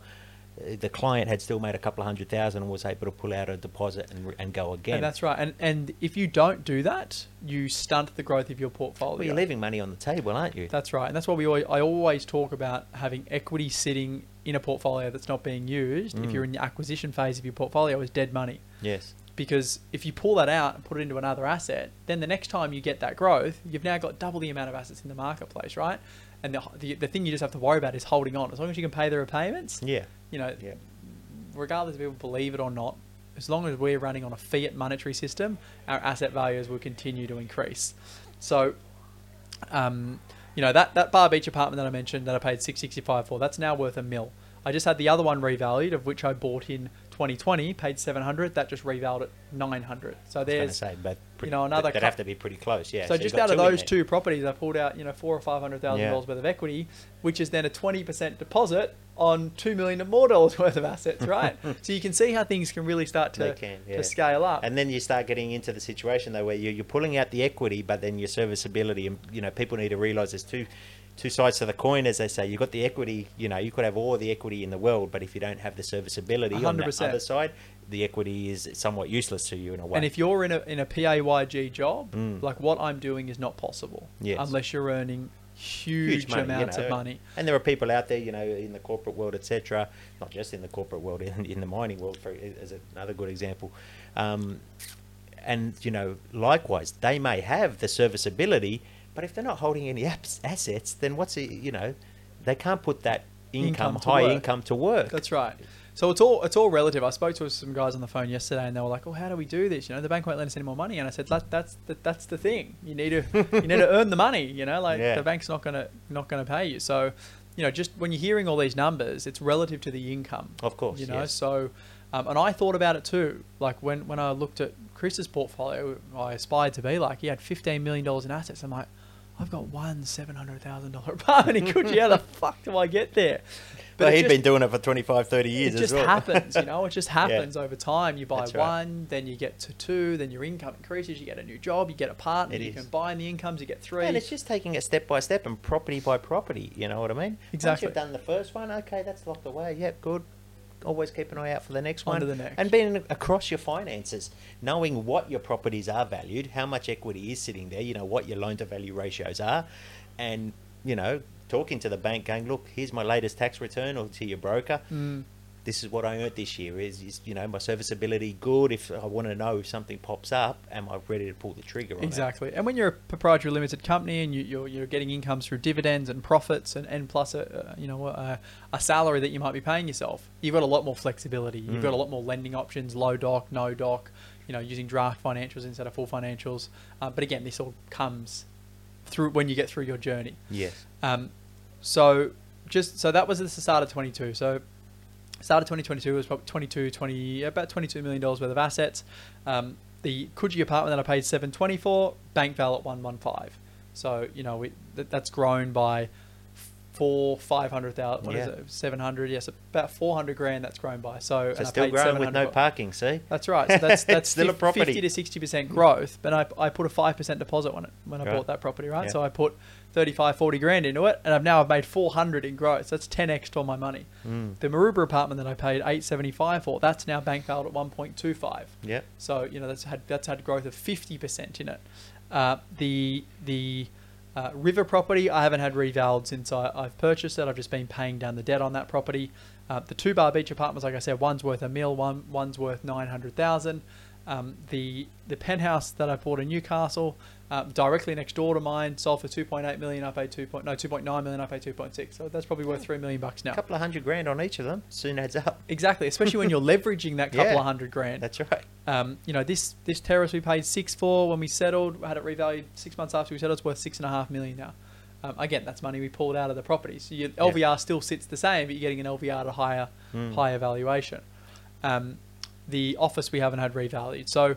the client had still made a couple of hundred thousand and was able to pull out a deposit and, and go again. and that's right. And and if you don't do that, you stunt the growth of your portfolio. well, you're leaving money on the table, aren't you? That's right, and that's why we always, I always talk about having equity sitting in a portfolio that's not being used. If Mm. you're in the acquisition phase of your portfolio, is dead money. yes. Because if you pull that out and put it into another asset, then the next time you get that growth, you've now got double the amount of assets in the marketplace, right? And the, the, the thing you just have to worry about is holding on. As long as you can pay the repayments, Yeah. You know, Yeah. regardless if people believe it or not, as long as we're running on a fiat monetary system, our asset values will continue to increase. So, um, you know, that, that Bar Beach apartment that I mentioned that I paid six sixty five for, that's now worth a mil. I just had the other one revalued, of which I bought in 2020, paid 700. That just revalued at 900. So I was going there's say, but pretty, know, another they'd have to be pretty close. Yeah. so, you've just out of those two properties, I pulled out you know four or five hundred thousand Yeah. dollars worth of equity, which is then a twenty percent deposit on two million or more dollars worth of assets, right? so you can see how things can really start to can, yeah. to scale up. And then you start getting into the situation though where you're, you're pulling out the equity, but then your serviceability, and you know, people need to realise there's two two sides to the coin, as they say. You've got the equity, you know, you could have all the equity in the world, but if you don't have the serviceability on the other side, the equity is somewhat useless to you in a way. And if you're in a in a PAYG job, Mm. like what I'm doing is not possible Yes. unless you're earning huge, money, you amounts know. of money. And there are people out there, you know, in the corporate world, etc. Not just in the corporate world, in, in the mining world, for as another good example. Um, and you know, likewise, they may have the serviceability, but if they're not holding any apps, assets, then what's it? You know, they can't put that income, Income high work. income to work. That's right. So it's all it's all relative. I spoke to some guys on the phone yesterday, and they were like, "Oh, how do we do this? You know, the bank won't lend us any more money." And I said, that, "That's the, that's the thing. You need to you need to earn the money. You know, like Yeah. the bank's not gonna not gonna pay you. So, you know, just when you're hearing all these numbers, it's relative to the income. Of course, you know. yes. So, um, and I thought about it too. Like when when I looked at Chris's portfolio, I aspired to be like he had 15 million dollars in assets. I'm like. I've got one seven hundred thousand dollar apartment in Coogee. How the fuck do I get there? But he'd just- been doing it for 25, 30 years it just well. happens, you know. It just happens over time. You buy right. one, then you get to two, then your income increases. You get a new job, you get a partner, It you is. in the incomes. You get three. And it's just taking it step by step and property by property. You know what I mean? Exactly. Once you've done the first one, okay, that's locked away. Yep, good. Always keep an eye out for the next one. the next. And being across your finances, knowing what your properties are valued, how much equity is sitting there, you know, what your loan to value ratios are, and, you know, talking to the bank going, look, here's my latest tax return or to your broker. Mm, This is what I earned this year. Is, is you know my serviceability good? If I want to know if something pops up, am I ready to pull the trigger on it? exactly. And when you're a proprietary limited company and you, you're you're getting incomes through dividends and profits and, and plus a, a you know a, a salary that you might be paying yourself, you've got a lot more flexibility. You've got a Mm. lot more lending options, low doc, no doc. You know, using draft financials instead of full financials. Uh, but again, this all comes through when you get through your journey. Yes. Um, so just so that was at the start of 22. So start of 2022 was probably 22, 20, about 22 million dollars worth of assets. Um, the Coogee apartment that I paid seven twenty for, bank val at one one five. So you know we that, that's grown by four five hundred thousand. What is Yeah. it? Seven hundred. Yes, about four hundred grand. That's grown by. So, So still growing with no parking. See, That's right. So that's that's Still a fif- property. fifty to sixty percent growth. But I, I put a five percent deposit on it when I Right. bought that property, right? Yeah. So I put 35, 40 grand into it, and I've now I've made four hundred in growth. That's ten x on my money. Mm. The Maroubra apartment that I paid eight seventy five for, that's now bank valued at one point two five. Yep. So you know that's had that's had growth of fifty percent in it. Uh, the the uh, river property I haven't had revalued since I, I've purchased it. I've just been paying down the debt on that property. Uh, the two bar beach apartments, like I said, one's worth a mil, one one's worth nine hundred thousand. Um, the the penthouse that I bought in Newcastle, uh, directly next door to mine, sold for two point eight million. I paid two point no two point nine million. I paid two point six. So that's probably worth three million bucks now. A couple of hundred grand on each of them soon adds up. Exactly, especially when you're leveraging that couple Yeah. of hundred grand. That's right. Um, you know, this this terrace we paid six for when we settled. Had it revalued six months after we settled. It's worth six and a half million now. Um, again, that's money we pulled out of the property. So your Yeah. LVR still sits the same, but you're getting an LVR at a higher Mm. higher valuation. Um, the office we haven't had revalued. So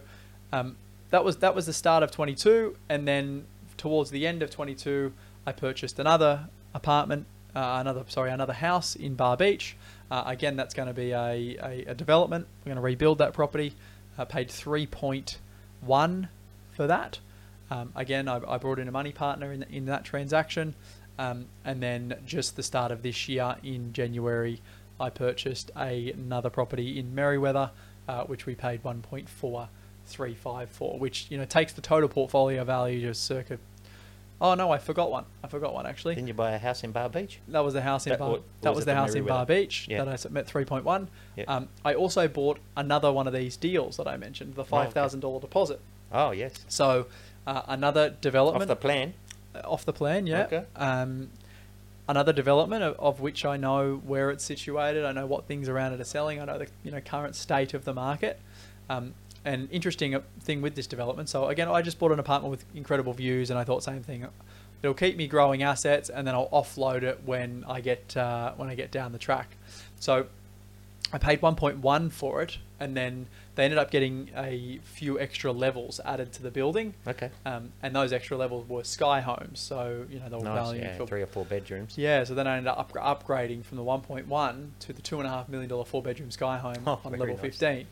um, that was that was the start of 22, and then towards the end of 22, I purchased another apartment, uh, another sorry, another house in Bar Beach. Uh, again, that's going to be a, a, a development. We're going to rebuild that property. I paid 3.1 for that. Um, again, I, I brought in a money partner in, in that transaction. Um, and then just the start of this year in January, I purchased a, another property in Merewether, uh, which we paid 1.435 for, which you know takes the total portfolio value to circa. Oh no, I forgot one. I forgot one actually. Didn't you buy a house in Bar Beach? That was the house in That- Bar. or- or that was was the house in Bar Beach Yeah. that I met three point one. Yeah. Um, I also bought another one of these deals that I mentioned, the five thousand dollar deposit. Oh yes. So uh, another development Off the plan. off the plan, yeah. Okay. Um, another development of, of which I know where it's situated. I know what things around it are selling. I know the you know current state of the market. Um, an interesting uh, thing with this development. So again, I just bought an apartment with incredible views, and I thought same thing. It'll keep me growing assets, and then I'll offload it when I get uh, when I get down the track. So I paid 1.1 for it, and then they ended up getting a few extra levels added to the building. Okay. Um, and those extra levels were sky homes, so you know they were Nice. valued Yeah, for three or four bedrooms. yeah. So then I ended up up- upgrading from the 1.1 to the two and a half million dollar four bedroom sky home Oh, on level nice. 15,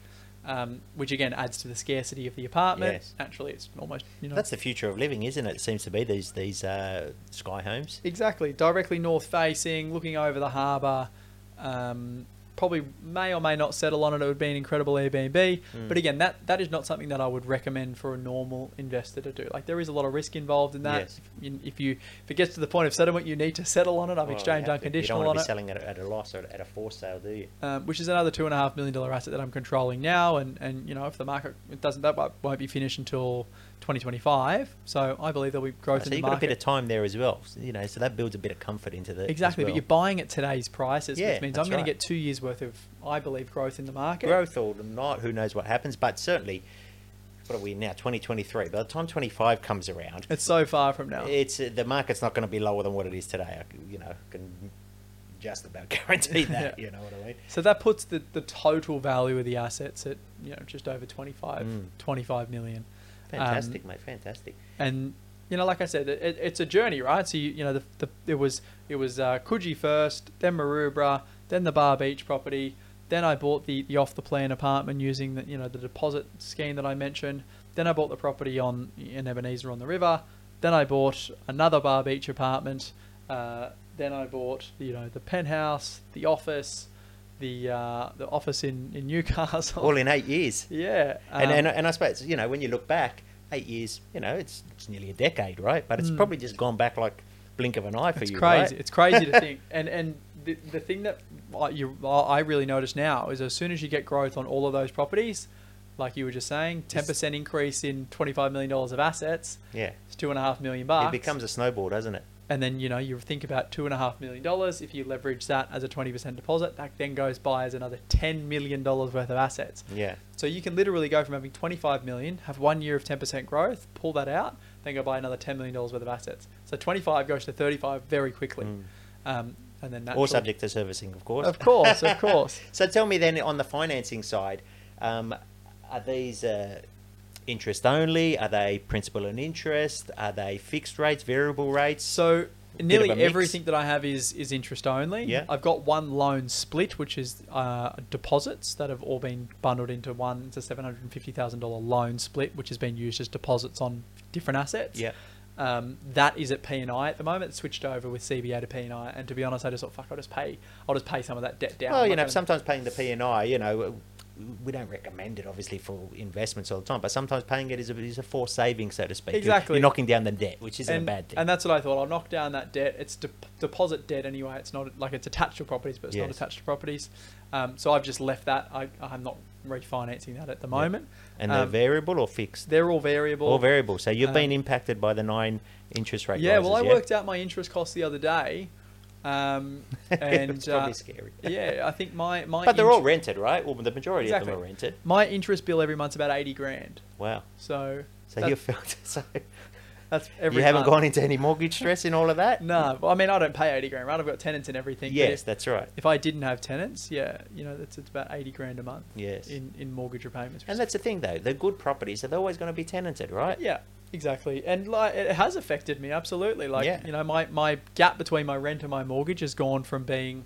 um, which again adds to the scarcity of the apartment. Yes. Naturally, it's almost you know That's the future of living, isn't it? It seems to be these these uh, sky homes. exactly directly north facing, looking over the harbour. Um, probably may or may not settle on it. It would be an incredible Airbnb. Mm. But again, that that is not something that I would recommend for a normal investor to do. Like there is a lot of risk involved in that. Yes. If, you- if you if it gets to the point of settlement, you need to settle on it. I've Well, exchanged have to. unconditional You don't on want it. to be selling it at a loss or at a forced sale, do you? um, which is another two and a half million dollar asset that I'm controlling now. And, and you know, if the market it doesn't, that won't be finished until 2025. So I believe there'll be growth so in the you've got a bit of time there as well. You know, so that builds a bit of comfort into the exactly, as but you're buying at today's prices, Yeah, which means I'm that's going to get two years worth of, I believe, growth in the market. growth or not, who knows what happens, but certainly, what are we now? 2023. By the time 25 comes around, It's so far from now. it's uh, the market's not going to be lower than what it is today. I, you know, can just about guarantee that. Yeah. You know what I mean? So that puts the, the total value of the assets at you know just over 25, Mm. 25 million. Fantastic, Um, mate. Fantastic. and you know, like I said, it, it's a journey, right? So you, you know, the, the it was it was uh, Coogee first, then Maroubra, then the Bar Beach property, then I bought the, the off the plan apartment using the you know the deposit scheme that I mentioned. Then I bought the property on in Ebenezer on the river. Then I bought another Bar Beach apartment. Uh, then I bought you know the penthouse, the office, the uh, the office in in Newcastle. All in eight years. yeah, and, um, and and I suppose you know when you look back, eight years. You know, it's it's nearly a decade, right? But it's Mm. probably just gone back like blink of an eye for you. it's you, crazy. right? It's crazy to think. And and the, the thing that I- you I really notice now is as soon as you get growth on all of those properties, like you were just saying, ten percent increase in twenty five million dollars of assets, yeah, it's two and a half million bucks. it becomes a snowball, doesn't it? And then you know you think about two and a half million dollars. If you leverage that as a twenty percent deposit, that then goes by as another ten million dollars worth of assets. Yeah. So you can literally go from having 25 million, have one year of 10% growth, pull that out, then go buy another 10 million dollars worth of assets. So 25 goes to 35 very quickly, Mm. um, and then All naturally- subject to servicing, of course. Of course, of course. So tell me then on the financing side, um, are these uh, interest only? Are they principal and interest? Are they fixed rates, variable rates? So nearly of a mix. everything that I have is is interest only. Yeah. I've got one loan split, which is uh, deposits that have all been bundled into one. It's a seven hundred and fifty thousand dollar loan split, which has been used as deposits on different assets. Yeah. Um, that is at P and I at the moment. It's switched over with CBA to P and I, and to be honest, I just thought, fuck, I'll just pay. I'll just pay some of that debt down. Well, you know, sometimes paying the P and I, you know, we don't recommend it obviously for investments all the time, but sometimes paying it is a, is a forced saving, so to speak. You're- Exactly. You're knocking down the debt, which isn't and, a bad thing. And that's what I thought. I'll knock down that debt. It's de- deposit debt anyway. It's not like it's attached to properties, but it's not attached to properties. Um, so I've just left that. I, I'm not refinancing that at the moment. and they're um, variable or fixed? They're all variable. All variable. So you've um, been impacted by the nine interest rate Yeah, well, I yeah? worked out my interest cost the other day, um, and it's probably uh, scary. yeah, I think my my But they're all rented, right? Well, the majority of them are rented. my interest bill every month's about eighty grand. Wow. So So you felt so that's every. you haven't month. gone into any mortgage stress in all of that? No, well, I mean I don't pay eighty grand, right? I've got tenants and everything. Yes, if, that's right. if I didn't have tenants, yeah, you know, that's it's about eighty grand a month Yes. in in mortgage repayments. And that's the thing, though. The good properties are always going to be tenanted, right? Yeah, exactly. And like it has affected me absolutely. Like Yeah. you know, my my gap between my rent and my mortgage has gone from being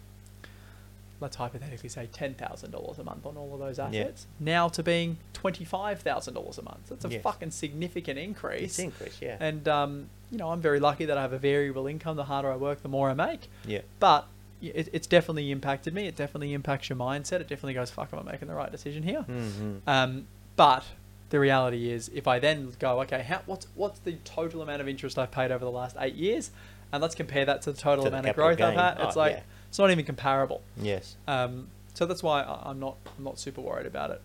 let's hypothetically say ten thousand dollars a month on all of those Yeah. assets now to being twenty five thousand dollars a month. That's a Yes. fucking significant increase. It's increase, yeah. And um, you know, I'm very lucky that I have a variable income. The harder I work, the more I make. yeah. But it, it's definitely impacted me. It definitely impacts your mindset. It definitely goes, "Fuck, am I making the right decision here?" hmm Um, but the reality is, if I then go, okay, how, what's what's the total amount of interest I've paid over the last eight years, and let's compare that to the total To the amount of capital growth I've had. It's Oh, like yeah. it's not even comparable. Yes. Um, so that's why I'm not I'm not super worried about it.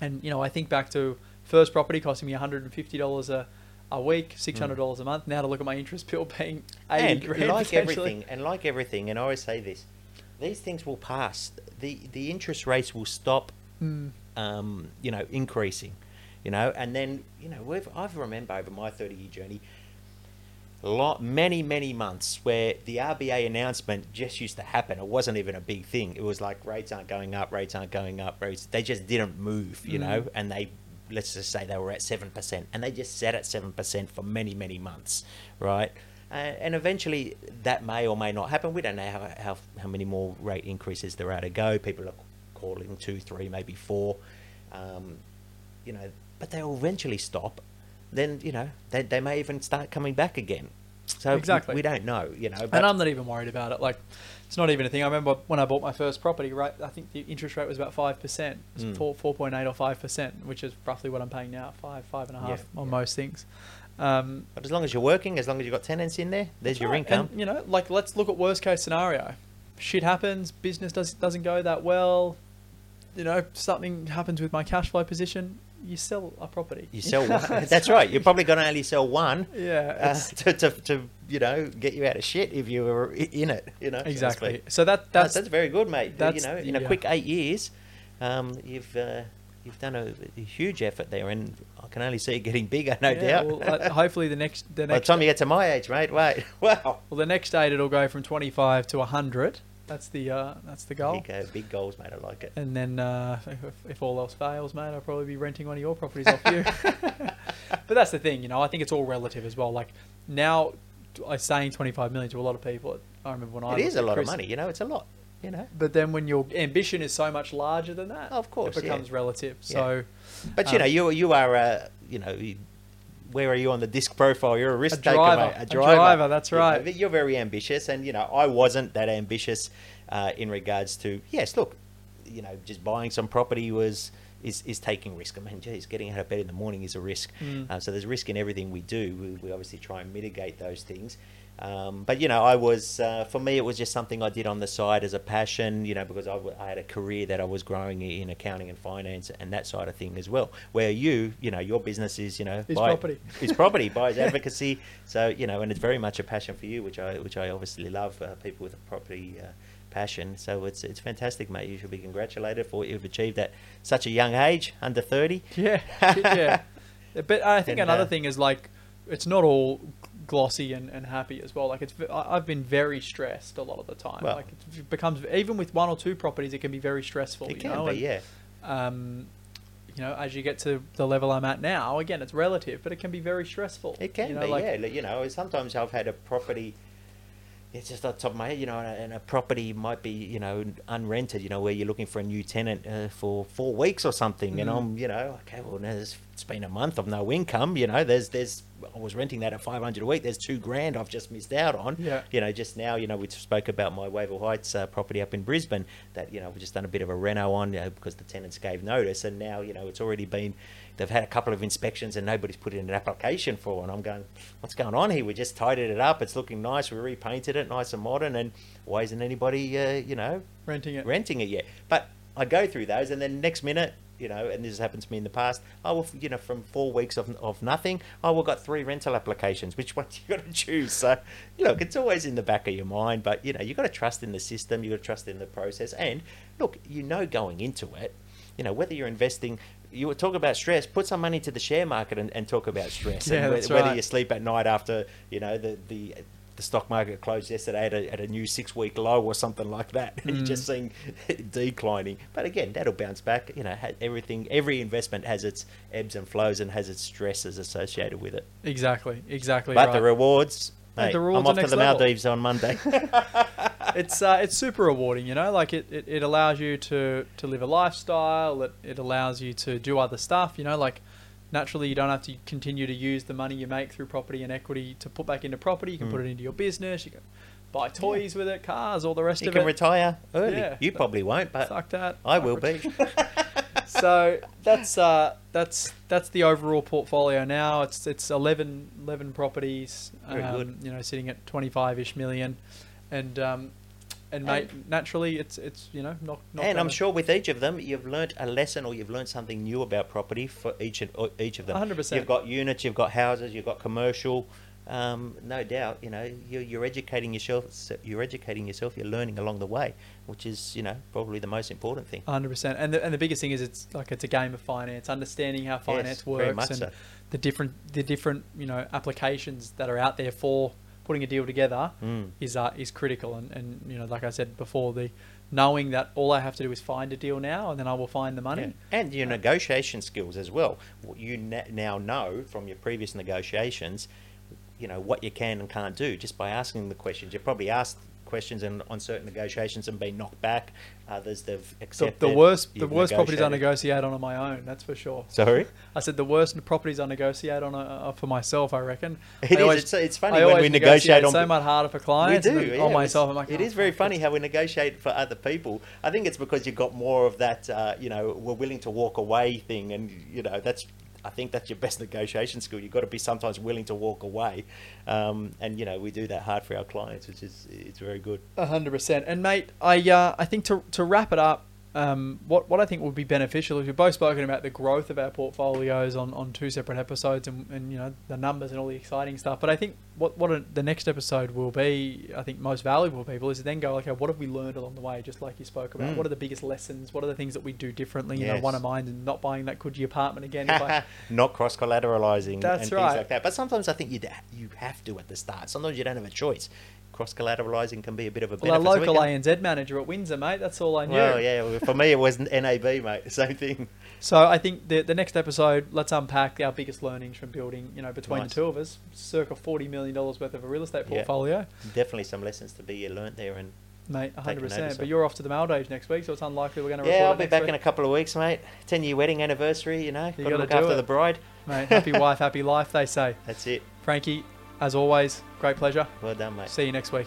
And you know, I think back to first property costing me 150 dollars a a week, six hundred dollars a month. Now to look at my interest bill paying 80 and grand like everything, and like everything, and I always say this: these things will pass. the The interest rates will stop. Mm. Um, you know, increasing. You know, and then you know, we've I've remember over my thirty year journey. A lot, many, many months where the RBA announcement just used to happen. It wasn't even a big thing. It was like rates aren't going up, rates aren't going up, rates. They just didn't move, you know. Mm. And they, let's just say they were at seven percent, and they just sat at seven percent for many, many months, right? Uh, and eventually, that may or may not happen. We don't know how, how how many more rate increases there are to go. People are calling two, three, maybe four. Um, you know, but they'll eventually stop. Then you know they they may even start coming back again. So we- Exactly. we, don't know. You know, but and I'm not even worried about it. Like, it's not even a thing. I remember when I bought my first property, right? I think the interest rate was about five percent, Mm. four four point eight or five percent, which is roughly what I'm paying now, five five and a half Yeah, on yeah. most things. Um, but as long as you're working, as long as you've got tenants in there, there's your right. income. And, you know, like let's look at worst case scenario. Shit happens. Business does doesn't go that well. You know, something happens with my cash flow position. You sell a property. you sell one. That's right. You're probably going to only sell one Yeah. uh, to, to to you know get you out of shit if you were in it. You know exactly. So that No, that's that's very good, mate. that's you know, in a uh, quick eight years, um, you've uh, you've done a, a huge effort there, and I can only see it getting bigger, no yeah, doubt. Well, uh, hopefully the next the By the next time you get to my age, mate, wait, wow. Well, the next date it'll go from 25 to 100. That's the uh, that's the goal. Big, uh, big goals, mate. I like it. And then uh, if, if all else fails, mate, I'll probably be renting one of your properties off you. but that's the thing, you know. I think it's all relative as well. Like now, I'm saying 25 million to a lot of people. I remember when I It is a lot of money, you know. It's a lot, you know. But then when your ambition is so much larger than that, Of course, it yeah. becomes relative. Yeah. So But you Um, know, you you are, uh, you know, you- where are you on the disc profile? You're a risk A taker, driver. mate. A A driver. driver, that's right. you're very ambitious, and you know, I wasn't that ambitious uh, in regards to yes. Look, you know, just buying some property was. Is, is taking risk. I mean, geez, getting out of bed in the morning is a risk. Mm. Uh, so there's risk in everything we do. We, we obviously try and mitigate those things. Um, but you know, I was uh, for me, it was just something I did on the side as a passion. You know, because I, w- I had a career that I was growing in accounting and finance and that side of thing as well. Where you, you know, your business is, you know, Is buy- property. is property, buys advocacy. So you know, and it's very much a passion for you, which I which I obviously love. Uh, people with a property. Uh, passion so it's it's fantastic mate you should be congratulated for what you've achieved at such a young age under 30 Yeah, yeah. But I think And, another uh, thing is like, it's not all glossy and, and happy as well. Like it's, I've been very stressed a lot of the time. Well- like it becomes even with one or two properties, it can be very stressful. it you can know? be and, yeah Um, you know, as you get to the level I'm at now, again, it's relative, but it can be very stressful. It can you know, be, like, yeah. You know, sometimes I've had a property. It's just on top of my head, you know, and a, and a property might be, you know, unrented. You know, where you're looking for a new tenant uh, for four weeks or something, and Mm. I'm, you know, okay, well, now there's, it's been a month of no income. You know, there's, there's, I was renting that at 500 a week. There's two grand I've just missed out on. Yeah. You know, just now, you know, we spoke about my Wavell Heights uh, property up in Brisbane that, you know, we've just done a bit of a reno on you know, because the tenants gave notice, and now, you know, it's already been they've had a couple of inspections and nobody's put in an application for and I'm going, what's going on here? We just tidied it up. It's looking nice. We repainted it nice and modern. And why isn't anybody, uh, you know, renting it. renting it yet? But I go through those and then next minute, you know, and this has happened to me in the past. Oh, well, you know, from four weeks of, of nothing, oh, we've got three rental applications. Which one you got to choose? So, look, it's always in the back of your mind, but you know, you got to trust in the system. You got to trust in the process, and look, you know, going into it, you know, whether you're investing, you talk about stress. Put some money to the share market and, and talk about stress. Yeah, and whether right. you sleep at night after you know the the the stock market closed yesterday at a, at a new six week low or something like that, and you're Mm. just seeing declining. But again, that'll bounce back. You know, everything, every investment has its ebbs and flows and has its stresses associated with it. Exactly, exactly. But right. the rewards, mate, the rewards I'm off to the level. Maldives on Monday. it's uh, it's super rewarding, you know. Like it, it, it allows you to, to live a lifestyle. It, it allows you to do other stuff, you know. Like naturally, you don't have to continue to use the money you make through property and equity to put back into property. You can put Mm. it into your business. You can buy toys with it, cars, all the rest you of it. You can retire early. Yeah. You probably won't, but Fuck that. I will ret- be. so that's uh, that's that's the overall portfolio now. It's it's 11, 11 properties. Very um, good. You know, sitting at twenty five ish million, and um, and mate, naturally, it's it's you know not. not and I'm sure with each of them, you've learnt a lesson or you've learnt something new about property for each of each of them. 100%. You've got units, you've got houses, you've got commercial. Um, no doubt, you know, you're, you're educating yourself. You're educating yourself. You're learning along the way, which is, you know, probably the most important thing. hundred percent. And the and the biggest thing is it's like it's a game of finance, understanding how finance Yes, works and so. the different the different you know applications that are out there for putting a deal together Mm. is uh, is critical. And, and you know, like I said before, the knowing that all I have to do is find a deal now, and then I will find the money. Yeah. And your negotiation skills as well. What You na- now know from your previous negotiations, you know, what you can and can't do just by asking the questions. You've probably asked questions and on certain negotiations and been knocked back. Others they've The, accepted. the worst the worst properties I negotiate on are my own. That's for sure. Sorry? I said the worst properties I negotiate on are, are for myself. I reckon. It I is, always- it's, it's funny I when we negotiate on so much harder for clients. we do yeah, on myself, I'm like, it "Oh, is very funny how we negotiate for other people. I think it's because you've got more of that, uh, you know, we're willing to walk away thing, and you know that's. I think that's your best negotiation skill. You've got to be sometimes willing to walk away, um, and you know we do that hard for our clients, which is it's very good. Hundred percent. And mate, I uh, I think to to wrap it up, um, what what I think would be beneficial is we've both spoken about the growth of our portfolios on, on two separate episodes, and, and you know the numbers and all the exciting stuff. But I think what what a, the next episode will be, I think most valuable for people is to then go, okay, what have we learned along the way? Just like you spoke about, Mm. what are the biggest lessons? What are the things that we do differently? You know, one of mine is not buying that could apartment again. I, Not cross collateralizing That's and right. things like that. But sometimes I think you you have to at the start. Sometimes you don't have a choice. Cross collateralizing can be a bit of a well, our benefit. So we local can- ANZ manager at Windsor, mate. That's all I knew. Well, yeah. For me, it was NAB, mate. Same thing. So I think the the next episode, let's unpack our biggest learnings from building, you know, between Nice. the two of us, circa forty million dollars worth of a real estate Yeah. portfolio, Definitely some lessons to be learnt there, and mate, Taking hundred percent. But you're off to the Maldives next week, so it's unlikely we're going to. Yeah, I'll be back week. in a couple of weeks, mate. Ten year wedding anniversary, you know. You Got to look after it. the bride. Mate, happy wife, happy life, they say. That's it. Frankie, as always, great pleasure. Well done, mate. See you next week.